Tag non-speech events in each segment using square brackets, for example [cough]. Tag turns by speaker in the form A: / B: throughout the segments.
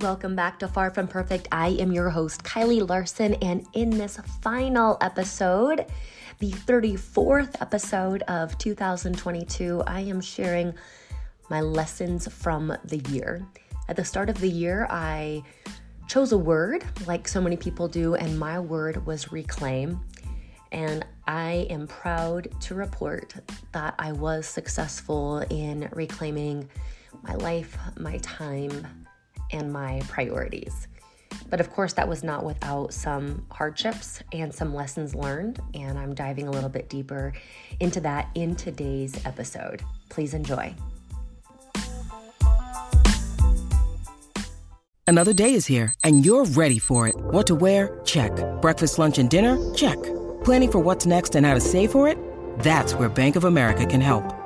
A: Welcome back to Far From Perfect. I am your host, Kylie Larson, and in this final episode, the 34th episode of 2022, I am sharing my lessons from the year. At the start of the year, I chose a word like so many people do, and my word was reclaim. And I am proud to report that I was successful in reclaiming my life, my time, and my priorities. But of course, that was not without some hardships and some lessons learned, and I'm diving a little bit deeper into that in today's episode. Please enjoy.
B: Another day is here, and you're ready for it. What to wear? Check. Breakfast, lunch, and dinner? Check. Planning for what's next and how to save for it? That's where Bank of America can help.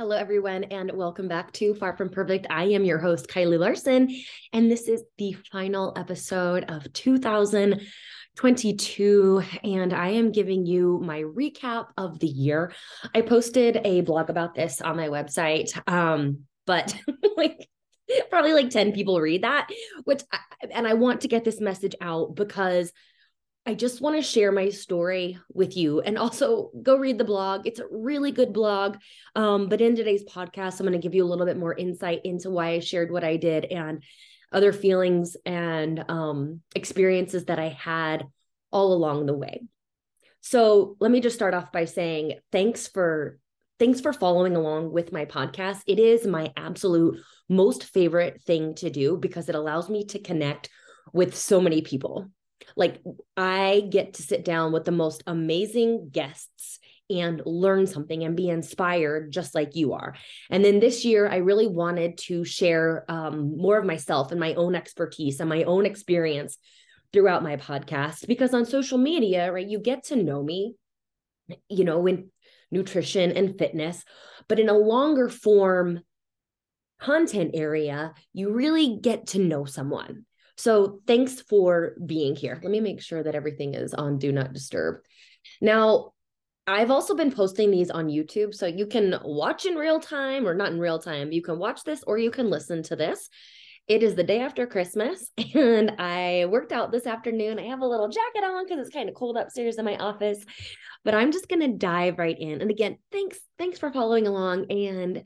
A: Hello, everyone, and welcome back to Far From Perfect. I am your host, Kylie Larson, and this is the final episode of 2022. And I am giving you my recap of the year. I posted a blog about this on my website, um, but [laughs] like probably like 10 people read that, which, I, and I want to get this message out because I just want to share my story with you and also go read the blog. It's a really good blog. Um, but in today's podcast, I'm going to give you a little bit more insight into why I shared what I did and other feelings and um, experiences that I had all along the way. So let me just start off by saying thanks for thanks for following along with my podcast. It is my absolute most favorite thing to do because it allows me to connect with so many people. Like I get to sit down with the most amazing guests and learn something and be inspired just like you are. And then this year, I really wanted to share um, more of myself and my own expertise and my own experience throughout my podcast because on social media, right, you get to know me, you know, in nutrition and fitness, but in a longer form content area, you really get to know someone. So thanks for being here. Let me make sure that everything is on Do Not Disturb. Now, I've also been posting these on YouTube, so you can watch in real time or not in real time. You can watch this or you can listen to this. It is the day after Christmas, [laughs] and I worked out this afternoon. I have a little jacket on because it's kind of cold upstairs in my office, but I'm just going to dive right in. And again, thanks, thanks for following along. And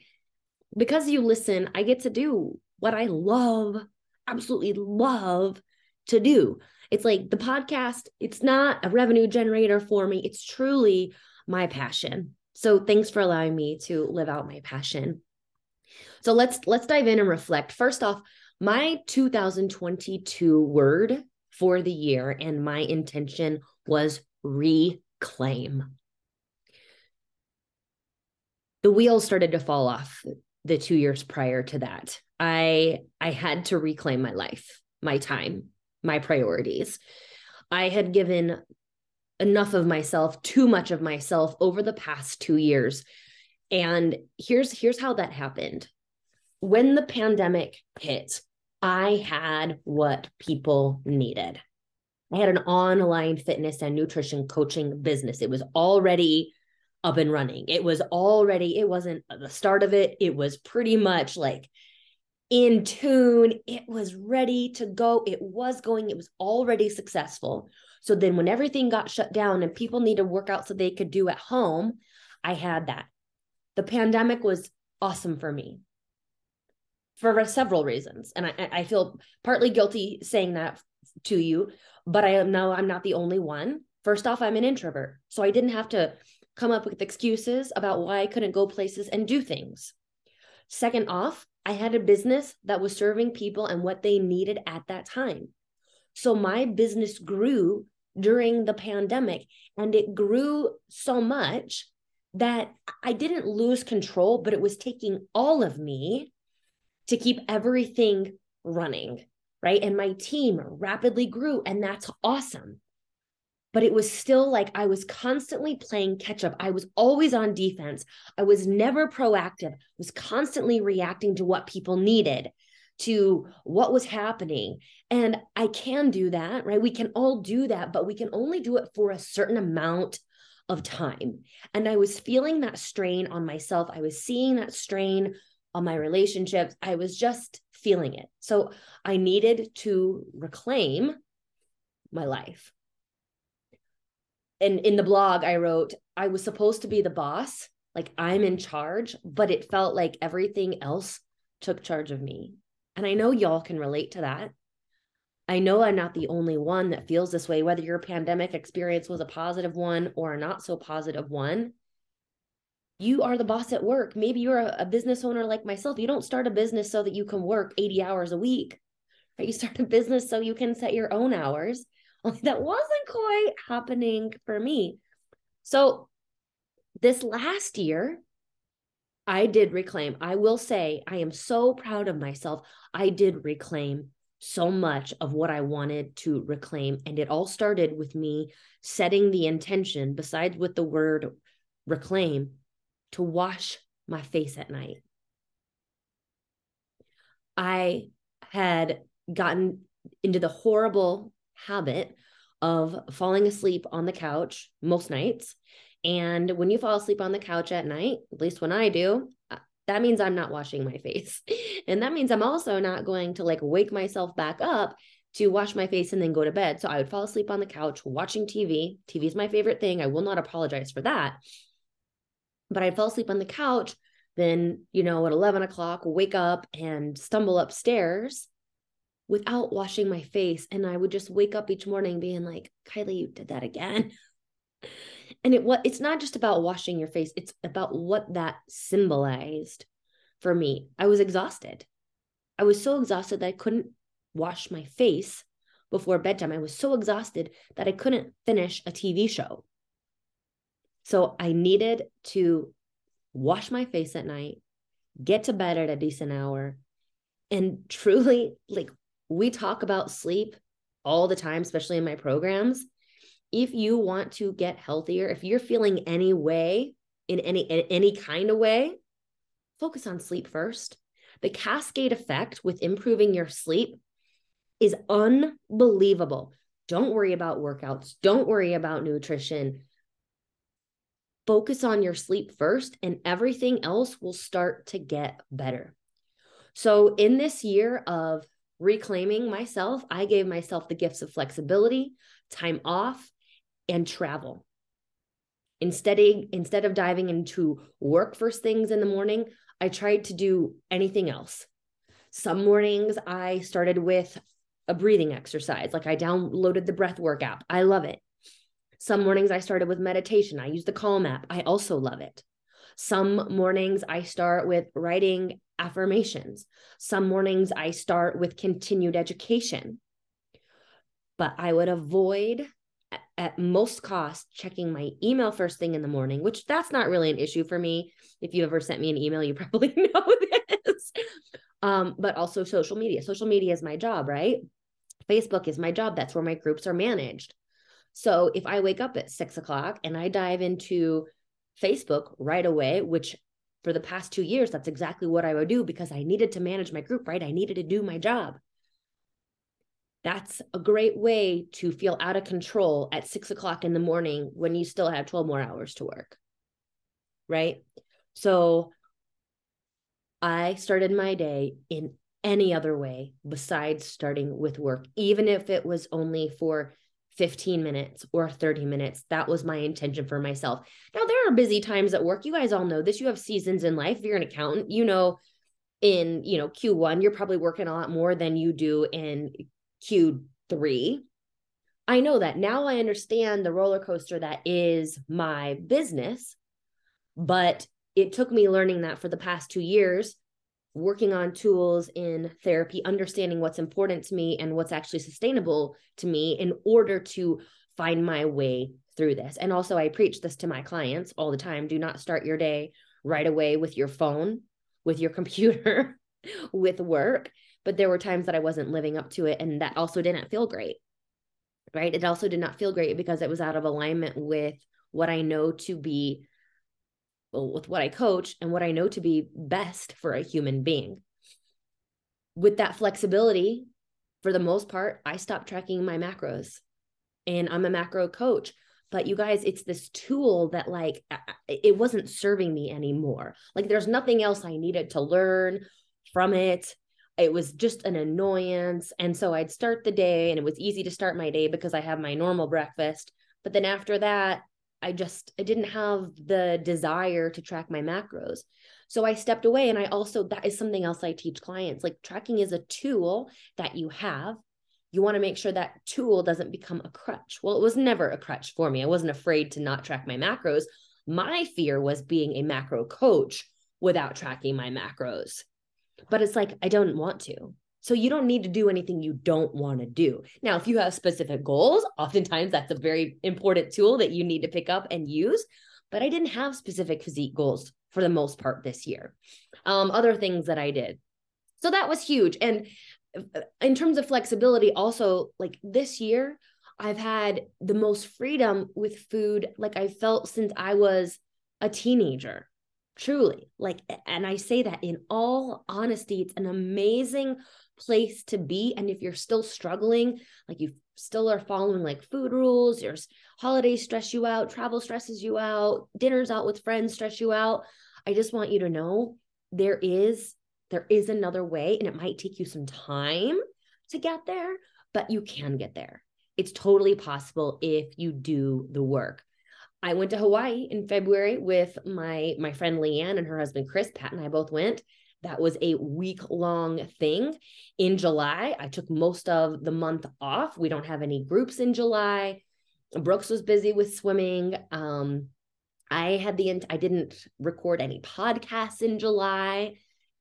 A: because you listen, I get to do what I love absolutely love to do. It's like the podcast, it's not a revenue generator for me. It's truly my passion. So thanks for allowing me to live out my passion. So let's let's dive in and reflect. First off, my 2022 word for the year and my intention was reclaim. The wheels started to fall off the 2 years prior to that. I I had to reclaim my life, my time, my priorities. I had given enough of myself, too much of myself over the past 2 years. And here's here's how that happened. When the pandemic hit, I had what people needed. I had an online fitness and nutrition coaching business. It was already up and running. It was already, it wasn't the start of it. It was pretty much like in tune. It was ready to go. It was going, it was already successful. So then when everything got shut down and people needed to work out so they could do at home, I had that. The pandemic was awesome for me for several reasons. And I, I feel partly guilty saying that to you, but I know I'm not the only one. First off, I'm an introvert. So I didn't have to come up with excuses about why I couldn't go places and do things. Second off, I had a business that was serving people and what they needed at that time. So my business grew during the pandemic and it grew so much that I didn't lose control, but it was taking all of me to keep everything running. Right. And my team rapidly grew, and that's awesome. But it was still like I was constantly playing catch up. I was always on defense. I was never proactive. I was constantly reacting to what people needed, to what was happening. And I can do that, right? We can all do that, but we can only do it for a certain amount of time. And I was feeling that strain on myself. I was seeing that strain on my relationships. I was just feeling it. So I needed to reclaim my life and in the blog I wrote I was supposed to be the boss, like I'm in charge, but it felt like everything else took charge of me. And I know y'all can relate to that. I know I'm not the only one that feels this way, whether your pandemic experience was a positive one or a not so positive one. You are the boss at work. Maybe you're a, a business owner like myself. You don't start a business so that you can work 80 hours a week, right? You start a business so you can set your own hours [laughs] that wasn't quite happening for me. So this last year, I did reclaim. I will say, I am so proud of myself. I did reclaim so much of what I wanted to reclaim. And it all started with me setting the intention, besides with the word reclaim, to wash my face at night. I had gotten into the horrible habit of falling asleep on the couch most nights. And when you fall asleep on the couch at night, at least when I do, uh, that means I'm not washing my [laughs] face. And that means I'm also not going to like wake myself back up to wash my face and then go to bed. So I would fall asleep on the couch watching TV. TV is my favorite thing. I will not apologize for that. But I'd fall asleep on the couch, then, you know, at 11 o'clock, wake up and stumble upstairs without washing my face. And I would just wake up each morning being like, Kylie, you did that again. [laughs] and it what it's not just about washing your face, it's about what that symbolized for me. I was exhausted. I was so exhausted that I couldn't wash my face before bedtime. I was so exhausted that I couldn't finish a TV show. So I needed to wash my face at night, get to bed at a decent hour, and [laughs] truly like we talk about sleep all the time, especially in my programs. If you want to get healthier, if you're feeling any way in any in any kind of way, focus on sleep first. The cascade effect with improving your sleep is unbelievable. Don't worry about workouts, don't worry about nutrition. Focus on your sleep first, and everything else will start to get better. So, in this year of reclaiming myself, I gave myself the gifts of flexibility, time off, and travel. Instead of, instead of diving into work first things in the morning, I tried to do anything else. Some mornings I started with a breathing exercise, like I downloaded the breathwork app. I love it. Some mornings I started with meditation. I use the Calm app. I also love it. Some mornings I start with writing affirmations. Some mornings I start with continued education. But I would avoid at most cost checking my email first thing in the morning, which that's not really an issue for me. If you ever sent me an email, you [laughs] probably know this. Um, but also social media. Social media is my job, right? Facebook is my job. That's where my groups are managed. So if I wake up at six o'clock and I dive into Facebook right away, which for the past two years, that's exactly what I would do because I needed to manage my group, right? I needed to do my job. That's a great way to feel out of control at six o'clock in the morning when you still have 12 more hours to work. Right. So I started my day in any other way besides starting with work, even if it was only for 15 minutes or 30 minutes. That was my intention for myself. Now, there are busy times at work. You guys all know this. You have seasons in life. If you're an accountant, you know, in, you know, Q1, you're probably working a lot more than you do in Q3. I know that now I understand the roller coaster that is my business, but it took me learning that for the past two years working on tools in therapy, understanding what's important to me and what's actually sustainable to me in order to find my way through this. And also, I preach this to my clients all the time do not start your day right away with your phone, with your [laughs] computer, with work. But there were times that I wasn't living up to it, and that also didn't feel great. right? It also did not feel great because it was out of alignment with what I know to be, with what I coach and what I know to be best for a human being. With that flexibility, for the most part, I stopped tracking my macros and I'm a macro coach. But you guys, it's this tool that like it wasn't serving me anymore. Like there's nothing else I needed to learn from it it was just an annoyance. And so I'd start the day and it was easy to start my day because I have my normal breakfast. But then after that, I just I didn't have the desire to track my macros. So I stepped away and I also that is something else I teach clients. Like tracking is a tool that you have. You want to make sure that tool doesn't become a crutch. Well, it was never a crutch for me. I wasn't afraid to not track my macros. My fear was being a macro coach without tracking my macros but it's like I don't want to. So you don't need to do anything you don't want to do. Now, if you have specific goals, oftentimes that's a very important tool that you need to pick up and use. But I didn't have specific physique goals for the most part this year. Um, other things that I did. So that was huge. And uh, in terms of flexibility, also like this year, I've had the most freedom with food like I felt since I was a teenager truly like and i say that in all honesty it's an amazing place to be and if you're still struggling like you still are following like food rules your holidays stress you out travel stresses you out dinners out with friends stress you out i just want you to know there is there is another way and it might take you some time to get there but you can get there it's totally possible if you do the work I went to Hawaii in February with my my friend Leanne and her husband Chris. Pat and I both went. That was a week long thing. In July, I took most of the month off. We don't have any groups in July. Brooks was busy with swimming. Um, I had the I didn't record any podcasts in July.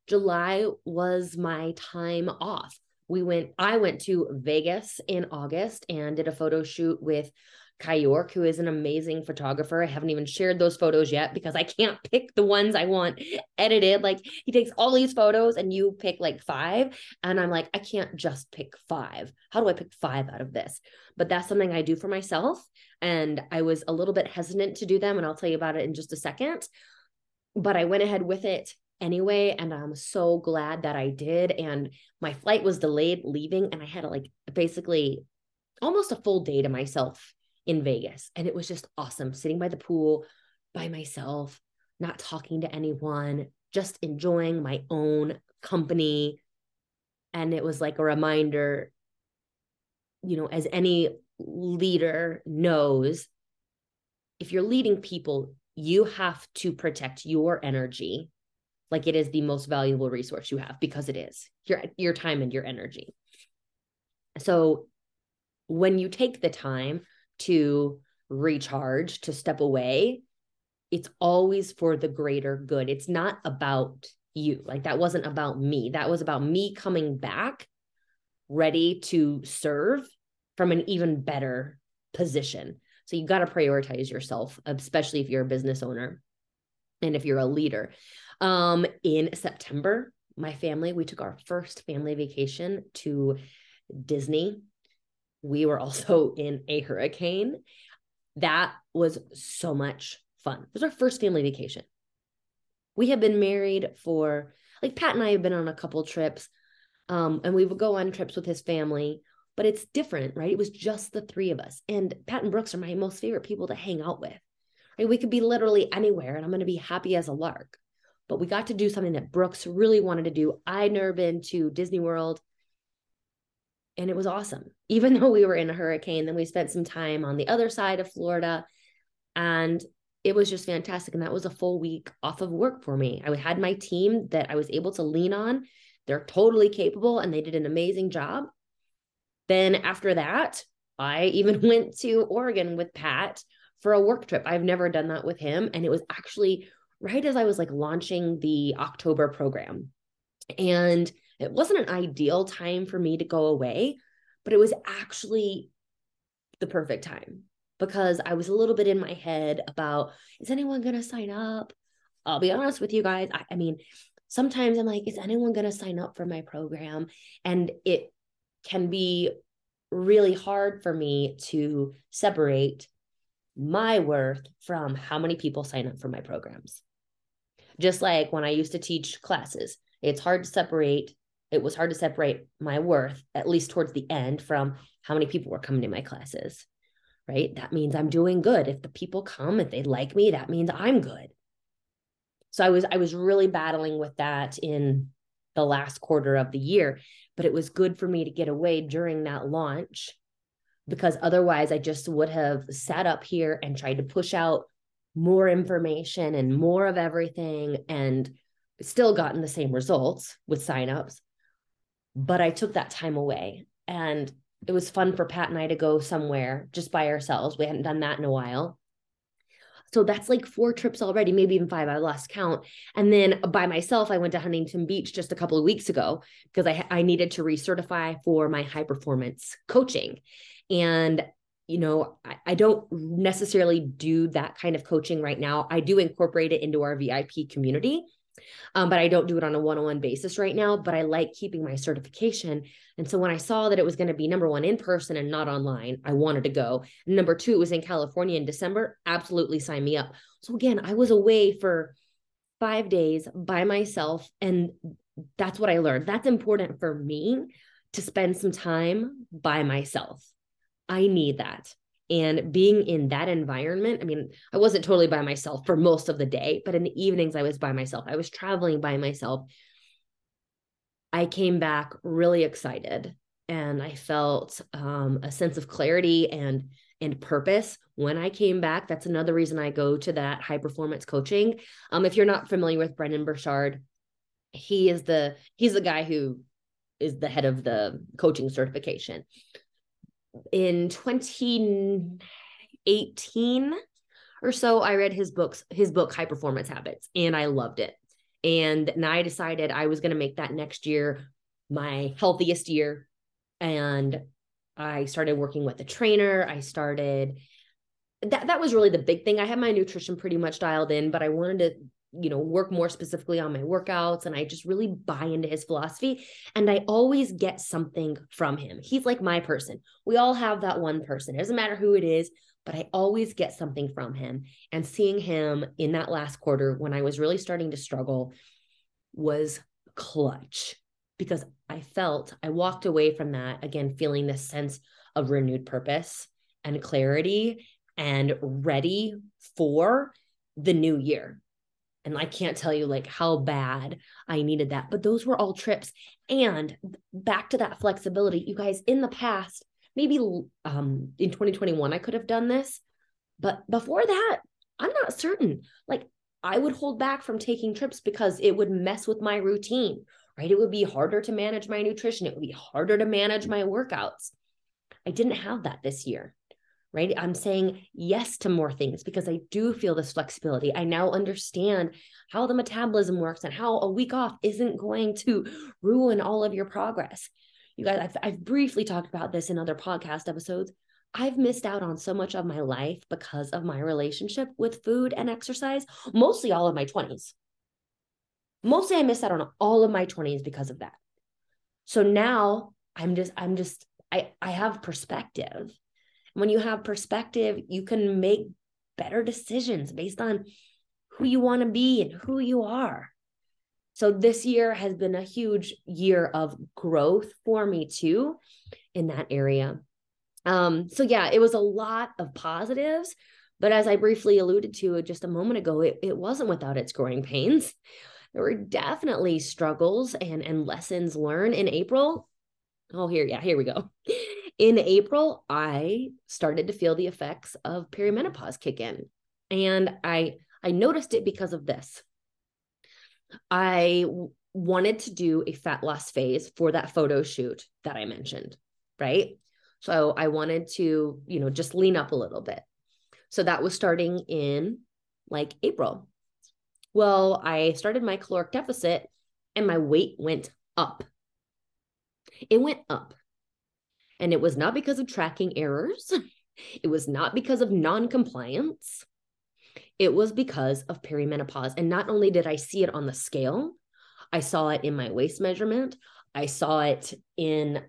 A: July was my time off. We went I went to Vegas in August and did a photo shoot with Kai York, who is an amazing photographer. I haven't even shared those photos yet because I can't [laughs] pick the ones I want edited. Like he takes all these photos and you pick like five. And I'm like, I can't just pick five. How do I pick five out of this? But that's something I do for myself. And I was a little bit hesitant to do them. And I'll tell you about it in just a second. But I went ahead with it anyway. And I'm so glad that I did. And my flight was delayed leaving. And I had like basically almost a full day to myself in Vegas. And it was just awesome sitting by the pool by myself, not talking to anyone, just enjoying my own company. And it was like a reminder, you know, as any leader knows, if you're leading people, you have to protect your energy like it is the most valuable resource you have because it is your your time and your energy. So when you take the time to recharge, to step away, it's always for the greater good. It's not about you. Like that wasn't about me. That was about me coming back ready to serve from an even better position. So you got to prioritize yourself, especially if you're a business owner and if you're a leader. Um, in September, my family, we took our first family vacation to Disney we were also [laughs] in a hurricane. That was so much fun. It was our first family vacation. We have been married for like Pat and I have been on a couple trips, um, and we would go on trips with his family, but it's different, right? It was just the three of us. And Pat and Brooks are my most favorite people to hang out with. Right? We could be literally anywhere and I'm going to be happy as a lark. But we got to do something that Brooks really wanted to do. I'd never been to Disney World and it was awesome. [laughs] Even though we were in a hurricane, then we spent some time on the other side of Florida and it was just fantastic. And that was a full week off of work for me. I had my team that I was able to lean on. They're totally capable and they did an amazing job. Then after that, I [laughs] even went to Oregon with Pat for a work trip. I've never done that with him. And it was actually right as I was like launching the October program. And it wasn't an ideal time for me to go away, but it was actually the perfect time because I was a little bit in my head about is anyone going to sign up? I'll be honest with you guys. I, I mean, sometimes I'm like, is anyone going to sign up for my program? And it can be really hard for me to separate my worth from how many people sign up for my programs. Just like when I used to teach classes, it's hard to separate. It was hard to separate my worth, at least towards the end, from how many people were coming to my classes, right? That means I'm doing good. If the people come, if they like me, that means I'm good. So I was I was really battling with that in the last quarter of the year, but it was good for me to get away during that launch because otherwise I just would have sat up here and tried to push out more information and more of everything and still gotten the same results with signups. But I took that time away and it was fun for Pat and I to go somewhere just by ourselves. We hadn't done that in a while. So that's like four trips already, maybe even five. I lost count. And then by myself, I went to Huntington Beach just a couple of weeks ago because I, I needed to recertify for my high performance coaching. And you know, I, I, don't necessarily do that kind of coaching right now. I do incorporate it into our VIP community, um, but I don't do it on a one on one basis right now. But I like keeping my certification. And so when I saw that it was going to be number one in person and not online, I wanted to go. Number two, it was in California in December. Absolutely sign me up. So again, I was away for five days by myself. And that's what I learned. That's important for me to spend some time by myself I need that. And being in that environment, I mean, I wasn't totally by myself for most of the day, but in the evenings, I was by myself. I was traveling by myself. I came back really excited and I felt um, a sense of clarity and and purpose when I came back. That's another reason I go to that high performance coaching. Um, if you're not familiar with Brendon Burchard, he is the he's the guy who is the head of the coaching certification in 2018 or so i read his books his book high performance habits and i loved it. And i decided i was going to make that next year my healthiest year. And i started working with a trainer. I started that that was really the big thing. I had my nutrition pretty much dialed in but i wanted to you know work more specifically on my workouts and i just really buy into his philosophy and i always get something from him. He's like my person. We all have that one person. It doesn't matter who it is but i always get something from him. And seeing him in that last quarter when i was really starting to struggle was clutch because i felt i walked away from that again feeling this sense of renewed purpose and clarity and ready for the new year and I can't tell you like how bad I needed that. But those were all trips. And back to that flexibility, you guys, in the past, maybe um, in 2021, I could have done this. But before that, I'm not certain. Like I would hold back from taking trips because it would mess with my routine, right? It would be harder to manage my nutrition. It would be harder to manage my workouts. I didn't have that this year right? I'm saying yes to more things because I do feel this flexibility. I now understand how the metabolism works and how a week off isn't going to ruin all of your progress. You guys, I've, I've briefly talked about this in other podcast episodes. I've missed out on so much of my life because of my relationship with food and exercise, mostly all of my 20s. Mostly I missed out on all of my 20s because of that. So now I'm just, I'm just, I, I have perspective when you have perspective, you can make better decisions based on who you want to be and who you are. So this year has been a huge year of growth for me too in that area. Um, so yeah, it was a lot of positives, but as I briefly alluded to just a moment ago, it, it wasn't without its growing pains. There were definitely struggles and, and lessons learned in April. Oh, here, yeah, here we go in April, I started to feel the effects of perimenopause kick in. And I I noticed it because of this. I wanted to do a fat loss phase for that photo shoot that I mentioned, right? So I wanted to, you know, just lean up a little bit. So that was starting in like April. Well, I started my caloric deficit and my weight went up. It went up. And it was not because of tracking errors. [laughs] It was not because of non-compliance. It was because of perimenopause. And not only did I see it on the scale, I saw it in my waist measurement. I saw it in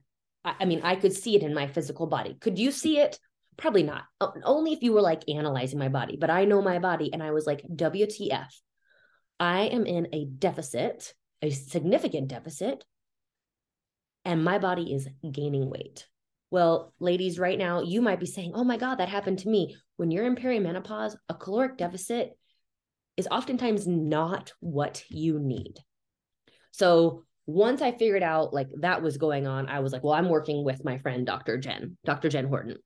A: I, mean, I could see it in my physical body. Could you see it? Probably not. Only if you were like analyzing my body, but I know my body. And I was like, WTF. I am in a deficit, a significant deficit, and my body is gaining weight. Well, ladies, right now, you might be saying, oh my God, that happened to me. When you're in perimenopause, a caloric deficit is oftentimes not what you need. So once I figured out like that was going on, I was like, well, I'm working with my friend, Dr. Jen, Dr. Jen Horton.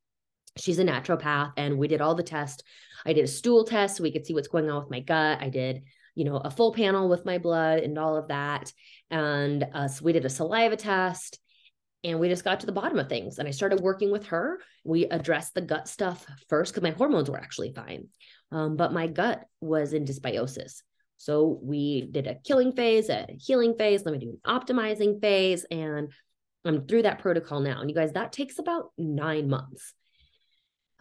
A: She's a naturopath, and we did all the tests. I did a stool test so we could see what's going on with my gut. I did, you know, a full panel with my blood and all of that. And uh, so we did a saliva test and we just got to the bottom of things. And I started working with her. We addressed the gut stuff first because my hormones were actually fine. Um, but my gut was in dysbiosis. So we did a killing phase, a healing phase, let me do an optimizing phase, and I'm through that protocol now. And you guys, that takes about nine months.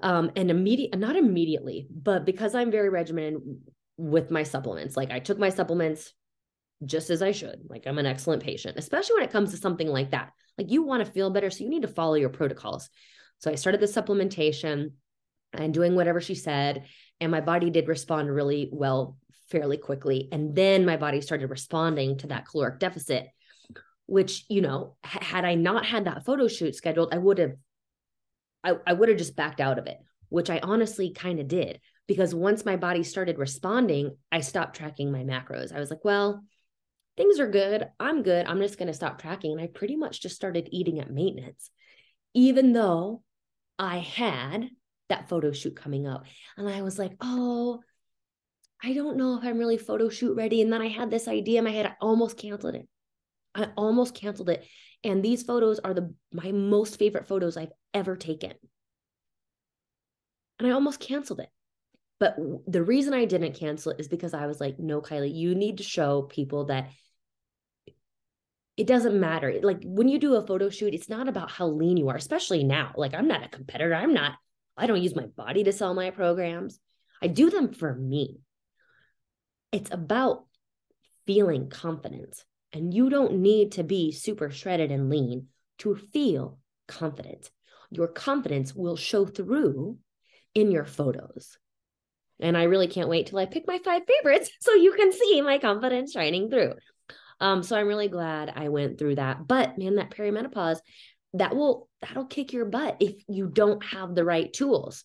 A: Um, and immediate, not immediately, but because I'm very regimented with my supplements, like I took my supplements just as I should. Like I'm an excellent patient, especially when it comes to something like that. Like you want to feel better, so you need to follow your protocols. So I started the supplementation and doing whatever she said, and my body did respond really well fairly quickly. And then my body started responding to that caloric deficit, which, you know, had I not had that photo shoot scheduled, I would have, I, I would have just backed out of it, which I honestly kind of did. Because once my body started responding, I stopped tracking my macros. I was like, well, things are good. I'm good. I'm just going to stop tracking. And I pretty much just started eating at maintenance, even though I had that photo shoot coming up. And I was like, oh, I don't know if I'm really photo shoot ready. And then I had this idea in my head. I almost canceled it. I almost canceled it. And these photos are the my most favorite photos I've ever taken. And I almost canceled it. But the reason I didn't cancel it is because I was like, no, Kylie, you need to show people that it doesn't matter. Like when you do a photo shoot, it's not about how lean you are, especially now. Like I'm not a competitor. I'm not, I don't use my body to sell my programs. I do them for me. It's about feeling confident. And you don't need to be super shredded and lean to feel confident. Your confidence will show through in your photos. And I really can't wait till I pick my five favorites [laughs] so you can see my confidence shining through. Um, so I'm really glad I went through that. But man, that perimenopause, that will that'll kick your butt if you don't have the right tools.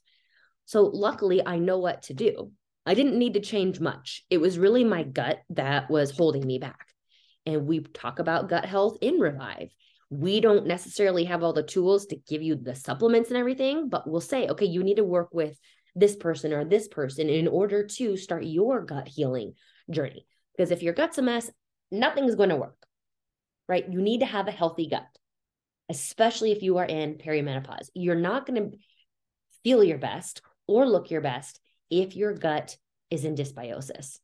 A: So luckily I know what to do. I didn't need to change much. It was really my gut that was holding me back. And we talk about gut health in Revive. We don't necessarily have all the tools to give you the supplements and everything, but we'll say, okay, you need to work with this person or this person in order to start your gut healing journey. Because if your gut's a mess, nothing's going to work, right? You need to have a healthy gut, especially if you are in perimenopause. You're not going to feel your best or look your best if your gut is in dysbiosis.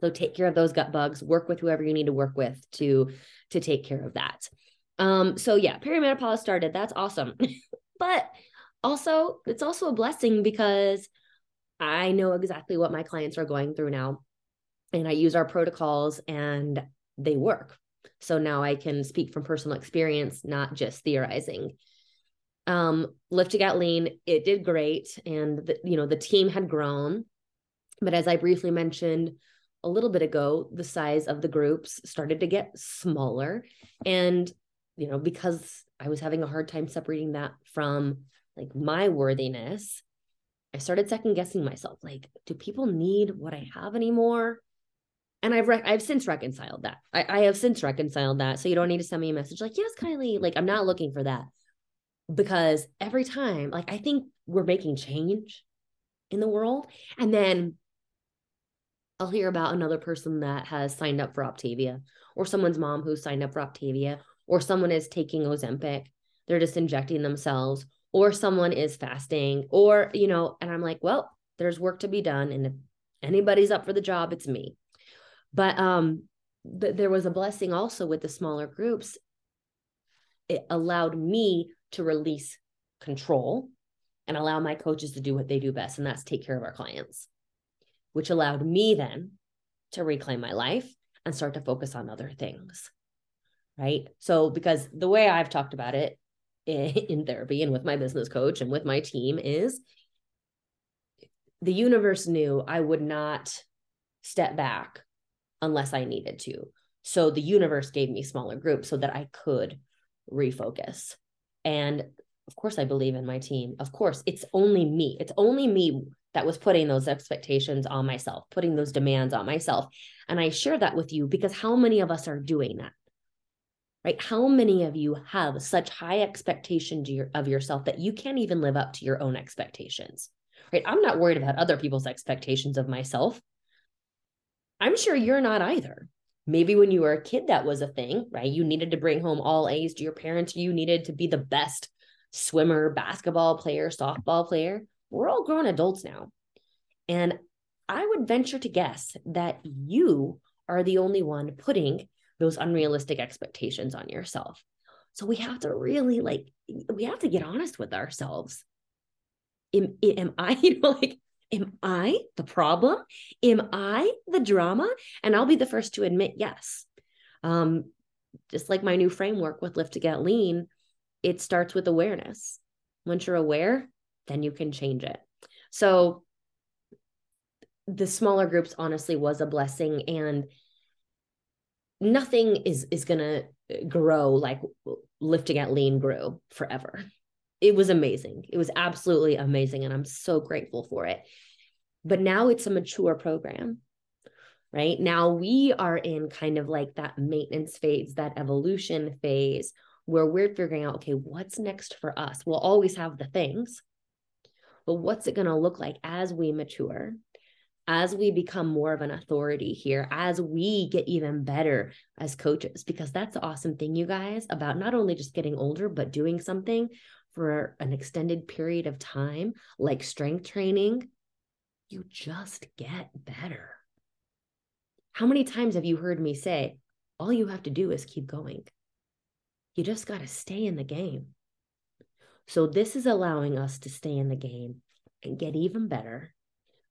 A: So take care of those gut bugs, work with whoever you need to work with to to take care of that. Um so yeah, perimenopause started. That's awesome. [laughs] but also it's also a blessing because I know exactly what my clients are going through now and I use our protocols and they work. So now I can speak from personal experience, not just theorizing um, Lift to Get Lean, it did great. And, the, you know, the team had grown. But as I briefly mentioned a little bit ago, the size of the groups started to get smaller. And, you know, because I was having a hard time separating that from like my worthiness, I started second guessing myself. Like, do people need what I have anymore? And I've re- I've since reconciled that. I, I have since reconciled that. So you don't need to send me a message like, yes, Kylie, like I'm not looking for that because every time, like, I think we're making change in the world. And then I'll hear about another person that has signed up for Optavia, or someone's mom who signed up for Optavia, or someone is taking Ozempic, they're just injecting themselves, or someone is fasting, or, you know, and I'm like, well, there's work to be done. And if anybody's up for the job, it's me. But um, th- there was a blessing also with the smaller groups. It allowed me to release control and allow my coaches to do what they do best, and that's take care of our clients, which allowed me then to reclaim my life and start to focus on other things. Right. So, because the way I've talked about it, [laughs] in therapy and with my business coach and with my team is the universe knew I would not step back unless I needed to. So the universe gave me smaller groups so that I could refocus. And of course, I believe in my team. Of course, it's only me. It's only me that was putting those expectations on myself, putting those demands on myself. And I share that with you because how many of us are doing that? Right? How many of you have such high expectations of yourself that you can't even live up to your own expectations? Right? I'm not worried about other people's expectations of myself. I'm sure you're not either. Maybe when you were a kid, that was a thing, right? You needed to bring home all A's to your parents. You needed to be the best swimmer, basketball player, softball player. We're all grown adults now. And I would venture to guess that you are the only one putting those unrealistic expectations on yourself. So we have to really like, we have to get honest with ourselves. Am, am I, you [laughs] know, like, am I the problem? Am I the drama? And I'll be the first to admit, yes. Um, just like my new framework with Lift to Get Lean, it starts with awareness. Once you're aware, then you can change it. So the smaller groups honestly was a blessing and nothing is is going to grow like Lift to Get Lean grew forever it was amazing. It was absolutely amazing. And I'm so grateful for it. But now it's a mature program, right? Now we are in kind of like that maintenance phase, that evolution phase where we're figuring out, okay, what's next for us? We'll always have the things, but what's it going to look like as we mature? As we become more of an authority here, as we get even better as coaches, because that's the awesome thing, you guys, about not only just getting older, but doing something for an extended period of time, like strength training, you just get better. How many times have you heard me say, all you have to do is keep going? You just got to stay in the game. So, this is allowing us to stay in the game and get even better,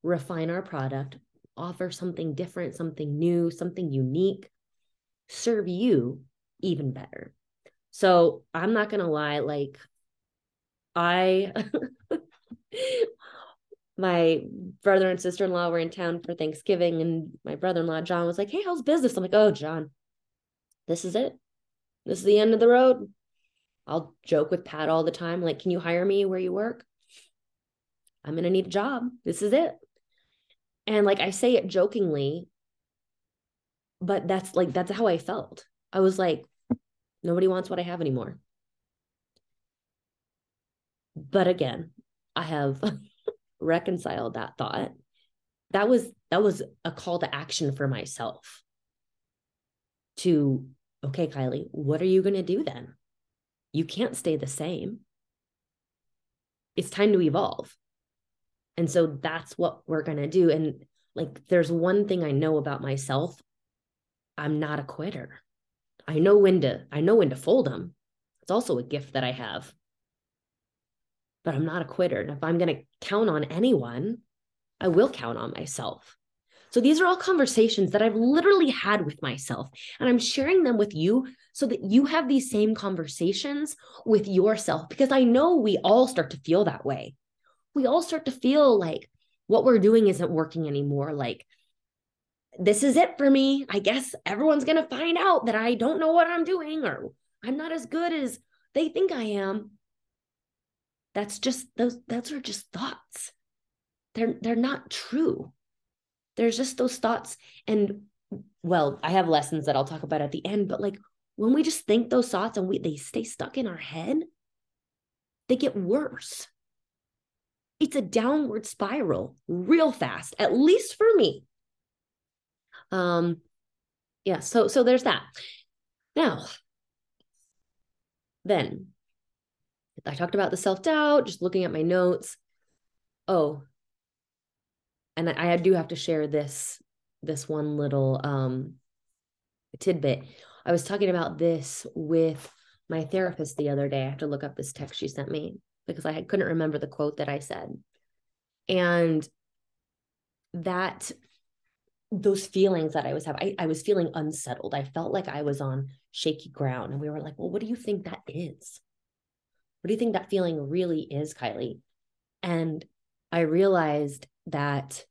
A: refine our product, offer something different, something new, something unique, serve you even better. So, I'm not going to lie, like, I [laughs] my brother and sister-in-law were in town for Thanksgiving and my brother-in-law John was like, "Hey, how's business?" I'm like, "Oh, John, this is it. This is the end of the road." I'll joke with Pat all the time like, "Can you hire me where you work?" I'm going to need a job. This is it. And like I say it jokingly, but that's like that's how I felt. I was like, nobody wants what I have anymore. But again, I have [laughs] reconciled that thought. That was that was a call to action for myself. To okay, Kylie, what are you going to do then? You can't stay the same. It's time to evolve. And so that's what we're going to do and like there's one thing I know about myself. I'm not a quitter. I know when to I know when to fold them. It's also a gift that I have but I'm not a quitter. And if I'm going to count on anyone, I will count on myself. So these are all conversations that I've literally had with myself, and I'm sharing them with you so that you have these same conversations with yourself because I know we all start to feel that way. We all start to feel like what we're doing isn't working anymore. Like, this is it for me. I guess everyone's going to find out that I don't know what I'm doing or I'm not as good as they think I am that's just those those are just thoughts. They're they're not true. There's just those thoughts. And well i have lessons that i'll talk about at the end but like when we just think those thoughts and we they stay stuck in our head they get worse. It's a downward spiral real fast at least for me. Um yeah so so there's that. Now then I talked about the self doubt, just looking at my notes. Oh, and I, I do have to share this this one little um tidbit. I was talking about this with my therapist the other day. I have to look up this text she sent me because I couldn't remember the quote that I said. And that those feelings that I was having, I, I was feeling unsettled. I felt like I was on shaky ground. And we were like, well, what do you think that is? What do you think that feeling really is, Kylie? And I realized that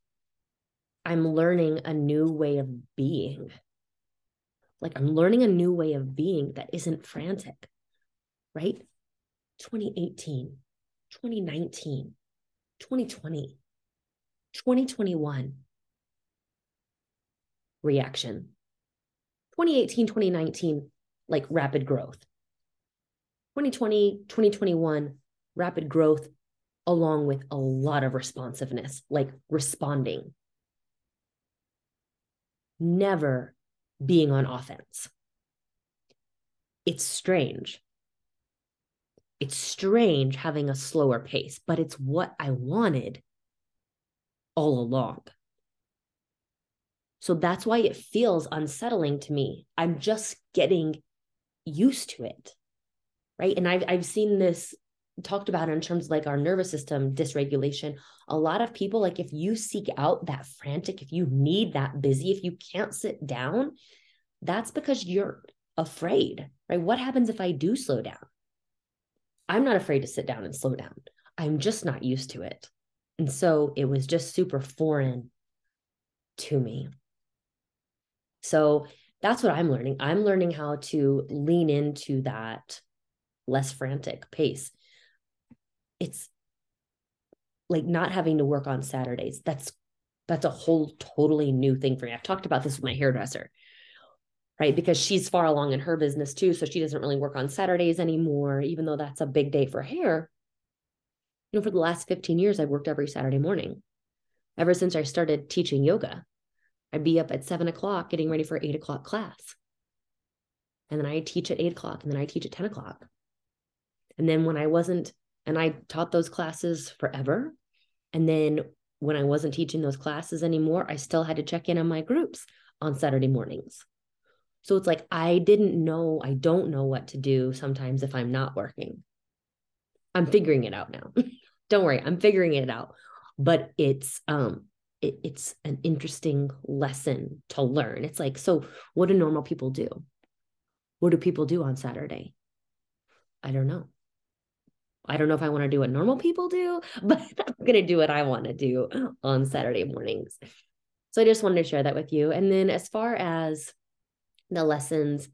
A: I'm learning a new way of being. Like I'm learning a new way of being that isn't frantic, right? 2018, 2019, 2020, 2021 reaction. 2018, 2019, like rapid growth. 2020, 2021, rapid growth, along with a lot of responsiveness, like responding. Never being on offense. It's strange. It's strange having a slower pace, but it's what I wanted all along. So that's why it feels unsettling to me. I'm just getting used to it. Right. And I've, I've seen this talked about in terms of like our nervous system dysregulation. A lot of people, like if you seek out that frantic, if you need that busy, if you can't sit down, that's because you're afraid, right? What happens if I do slow down? I'm not afraid to sit down and slow down. I'm just not used to it. And so it was just super foreign to me. So that's what I'm learning. I'm learning how to lean into that less frantic pace. It's like not having to work on Saturdays. That's that's a whole totally new thing for me. I've talked about this with my hairdresser, right? Because she's far along in her business too. So she doesn't really work on Saturdays anymore, even though that's a big day for hair. You know, for the last 15 years, I've worked every Saturday morning. Ever since I started teaching yoga, I'd be up at seven o'clock getting ready for eight o'clock class. And then I teach at eight o'clock and then I teach at 10 o'clock. And then when I wasn't, and I taught those classes forever. And then when I wasn't teaching those classes anymore, I still had to check in on my groups on Saturday mornings. So it's like I didn't know, I don't know what to do sometimes if I'm not working. I'm figuring it out now. [laughs] don't worry, I'm figuring it out. But it's um it, it's an interesting lesson to learn. It's like, so what do normal people do? What do people do on Saturday? I don't know. I don't know if I want to do what normal people do, [laughs] but I'm going to do what I want to do on Saturday mornings. So I just wanted to share that with you. And then as far as the lessons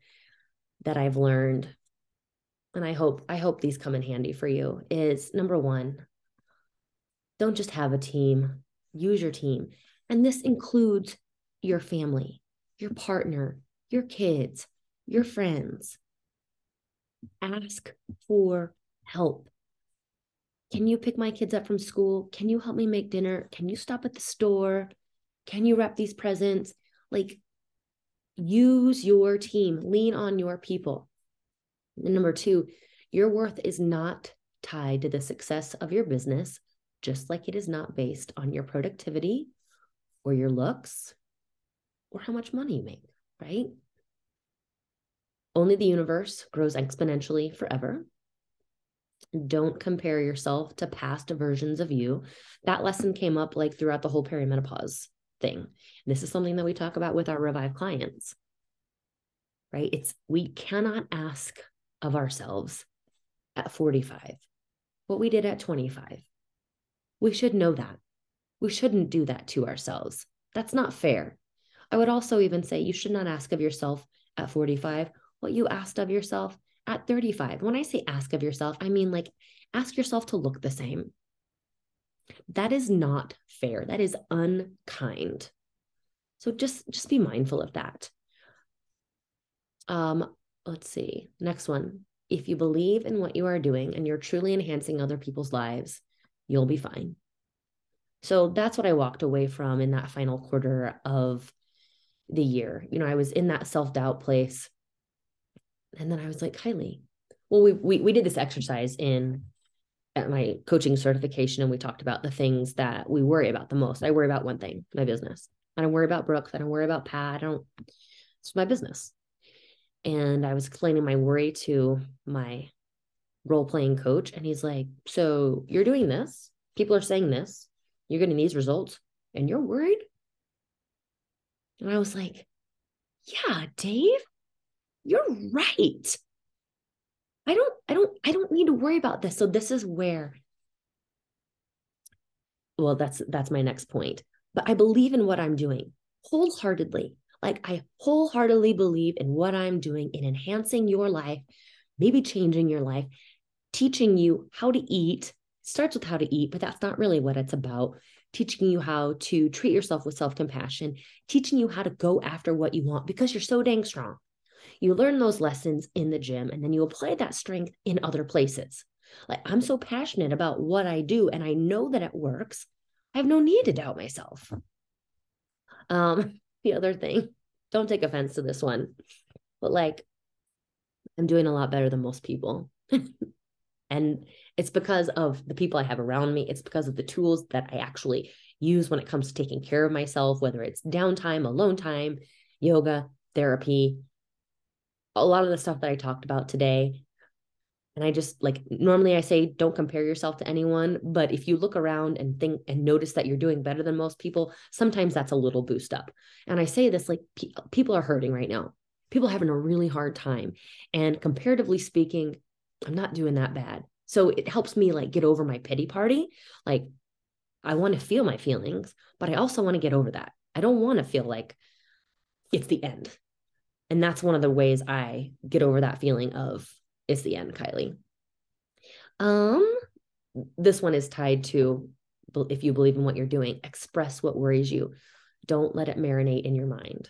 A: that I've learned, and I hope I hope these come in handy for you is number 1, don't just have a team, use your team. And this includes your family, your partner, your kids, your friends. Ask for help. Can you pick my kids up from school? Can you help me make dinner? Can you stop at the store? Can you wrap these presents? Like, use your team, lean on your people. And number two, your worth is not tied to the success of your business just like it is not based on your productivity or your looks or how much money you make, right? Only the universe grows exponentially forever. Don't compare yourself to past versions of you. That lesson came up like throughout the whole perimenopause thing. This is something that we talk about with our Revive clients, right? It's we cannot ask of ourselves at 45 what we did at 25 we should know that. We shouldn't do that to ourselves. That's not fair. I would also even say you should not ask of yourself at 45 what you asked of yourself at 35. When I say ask of yourself, I mean like ask yourself to look the same. That is not fair. That is unkind. So just just be mindful of that. Um let's see. Next one. If you believe in what you are doing and you're truly enhancing other people's lives, you'll be fine. So that's what I walked away from in that final quarter of the year. You know, I was in that self doubt place. And then I was like, Kylie, well, we, we, we did this exercise in at my coaching certification and we talked about the things that we worry about the most. I worry about one thing, my business. I don't worry about Brooks. I don't worry about Pat. I don't, it's my business. And I was explaining my worry to my role playing coach. And he's like, So you're doing this. People are saying this. You're getting these results and you're worried. And I was like, Yeah, Dave, you're right. I don't, I don't, I don't need to worry about this. So this is where, well, that's that's my next point. But I believe in what I'm doing wholeheartedly. Like I wholeheartedly believe in what I'm doing in enhancing your life, maybe changing your life, teaching you how to eat. Starts with how to eat, but that's not really what it's about. Teaching you how to treat yourself with self compassion, teaching you how to go after what you want because you're so dang strong. You learn those lessons in the gym and then you apply that strength in other places. Like I'm so passionate about what I do and I know that it works. I have no need to doubt myself. Um, [laughs] the other thing, don't take offense to this one, but like I'm doing a lot better than most people. [laughs] and it's because of the people I have around me. It's because of the tools that I actually use when it comes to taking care of myself, whether it's downtime, alone time, yoga, therapy, a lot of the stuff that I talked about today. And I just like normally I say don't compare yourself to anyone, but if you look around and think and notice that you're doing better than most people, sometimes that's a little boost up. And I say this like pe- people are hurting right now. People having a really hard time. And comparatively speaking, I'm not doing that bad. So it helps me like get over my pity party. Like I want to feel my feelings, but I also want to get over that. I don't want to feel like it's the end. And that's one of the ways I get over that feeling of it's the end, Kylie. Um, this one is tied to if you believe in what you're doing, express what worries you. Don't let it marinate in your mind.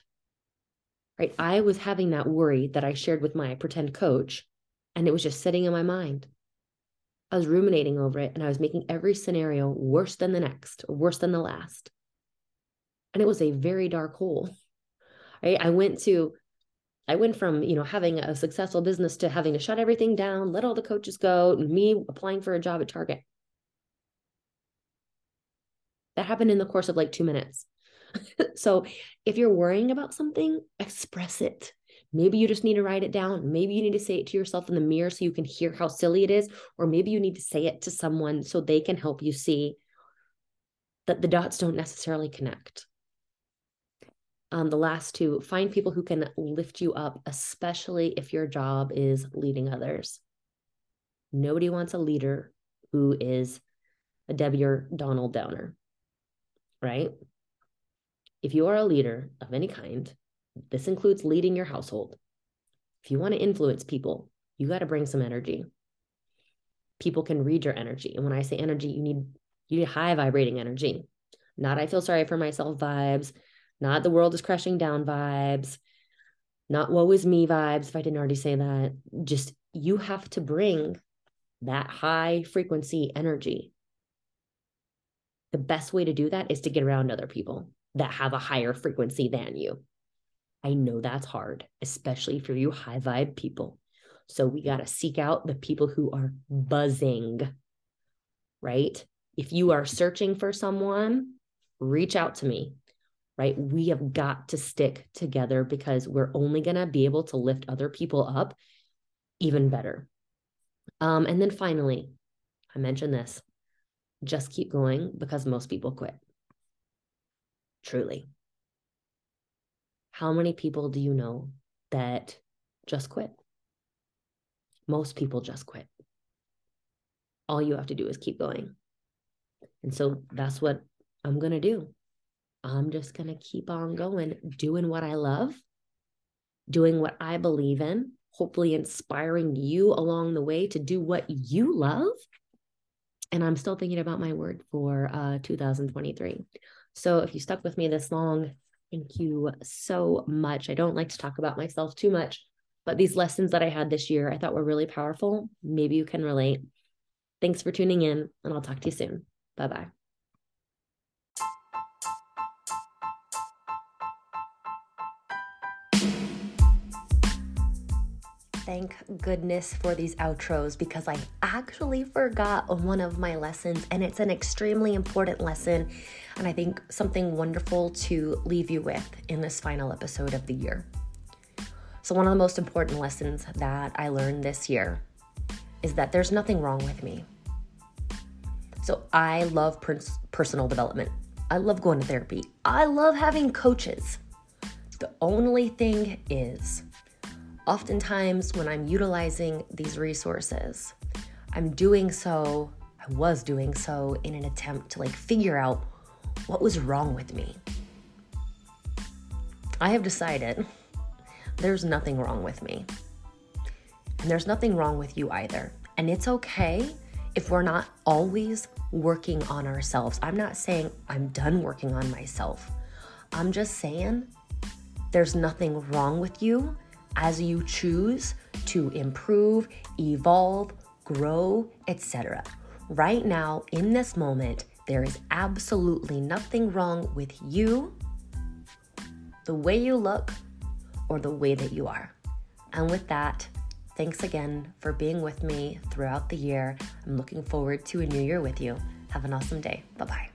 A: Right. I was having that worry that I shared with my pretend coach, and it was just sitting in my mind. I was ruminating over it and I was making every scenario worse than the next, worse than the last. And it was a very dark hole. Right. I went to I went from, you know, having a successful business to having to shut everything down, let all the coaches go, and me applying for a job at Target. That happened in the course of like two minutes. [laughs] so if you're worrying about something, express it. Maybe you just need to write it down. Maybe you need to say it to yourself in the mirror so you can hear how silly it is. Or maybe you need to say it to someone so they can help you see that the dots don't necessarily connect um, the last two find people who can lift you up especially if your job is leading others. Nobody wants a leader who is a debbie or donald downer right? If you are a leader of any kind this includes leading your household. If you want to influence people you got to bring some energy. People can read your energy and when i say energy you need you need high vibrating energy. Not i feel sorry for myself vibes not the world is crashing down vibes, not woe is me vibes, if I didn't already say that. Just you have to bring that high frequency energy. The best way to do that is to get around other people that have a higher frequency than you. I know that's hard, especially for you high vibe people. So we got to seek out the people who are buzzing, right? If you are searching for someone, reach out to me right? We have got to stick together because we're only going to be able to lift other people up even better. Um, and then finally, I mentioned this just keep going because most people quit. Truly. How many people do you know that just quit? Most people just quit. All you have to do is keep going. And so that's what I'm going to do. I'm just going to keep on going, doing what I love, doing what I believe in, hopefully inspiring you along the way to do what you love. And I'm still thinking about my word for uh, 2023. So if you stuck with me this long, thank you so much. I don't like to talk about myself too much, but these lessons that I had this year, I thought were really powerful. Maybe you can relate. Thanks for tuning in, and I'll talk to you soon. Bye bye. Thank goodness for these outros because I actually forgot one of my lessons, and it's an extremely important lesson, and I think something wonderful to leave you with in this final episode of the year. So, one of the most important lessons that I learned this year is that there's nothing wrong with me. So, I love personal development. I love going to therapy. I love having coaches. The only thing is, Oftentimes, when I'm utilizing these resources, I'm doing so, I was doing so in an attempt to like figure out what was wrong with me. I have decided there's nothing wrong with me. And there's nothing wrong with you either. And it's okay if we're not always working on ourselves. I'm not saying I'm done working on myself. I'm just saying there's nothing wrong with you as you choose to improve, evolve, grow, etc. Right now, in this moment, there is absolutely nothing wrong with you, the way you look, or the way that you are. And with that, thanks again for being with me throughout the year. I'm looking forward to a new year with you. Have an awesome day. Bye bye.